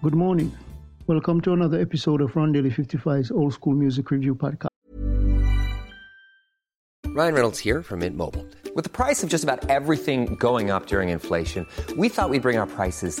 Good morning. Welcome to another episode of Rondelle55's Old School Music Review Podcast. Ryan Reynolds here from Mint Mobile. With the price of just about everything going up during inflation, we thought we'd bring our prices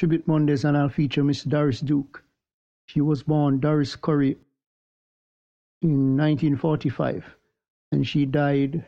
Tribute Mondays, and I'll feature Miss Doris Duke. She was born Doris Curry in 1945, and she died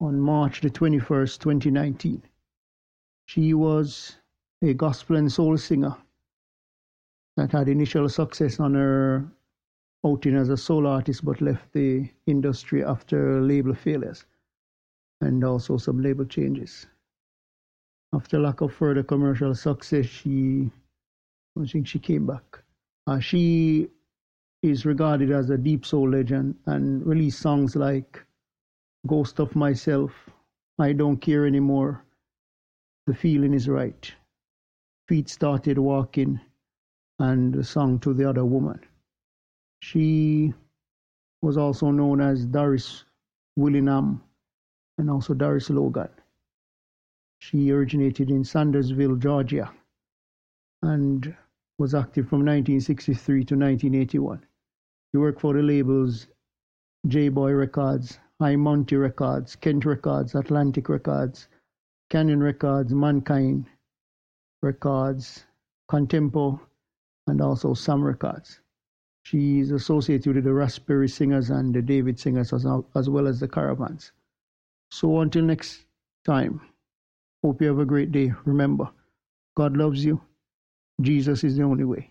on March the 21st, 2019. She was a gospel and soul singer that had initial success on her outing as a solo artist, but left the industry after label failures and also some label changes. After lack of further commercial success, she, I think she came back. Uh, she is regarded as a deep soul legend and released songs like Ghost of Myself, I Don't Care Anymore, The Feeling Is Right, Feet Started Walking, and the song To the Other Woman. She was also known as Doris Willingham and also Doris Logan. She originated in Sandersville, Georgia, and was active from 1963 to 1981. She worked for the labels J Boy Records, High Monty Records, Kent Records, Atlantic Records, Canyon Records, Mankind Records, Contempo, and also Sam Records. She is associated with the Raspberry Singers and the David Singers as, as well as the Caravans. So until next time, hope you have a great day. Remember, God loves you. Jesus is the only way.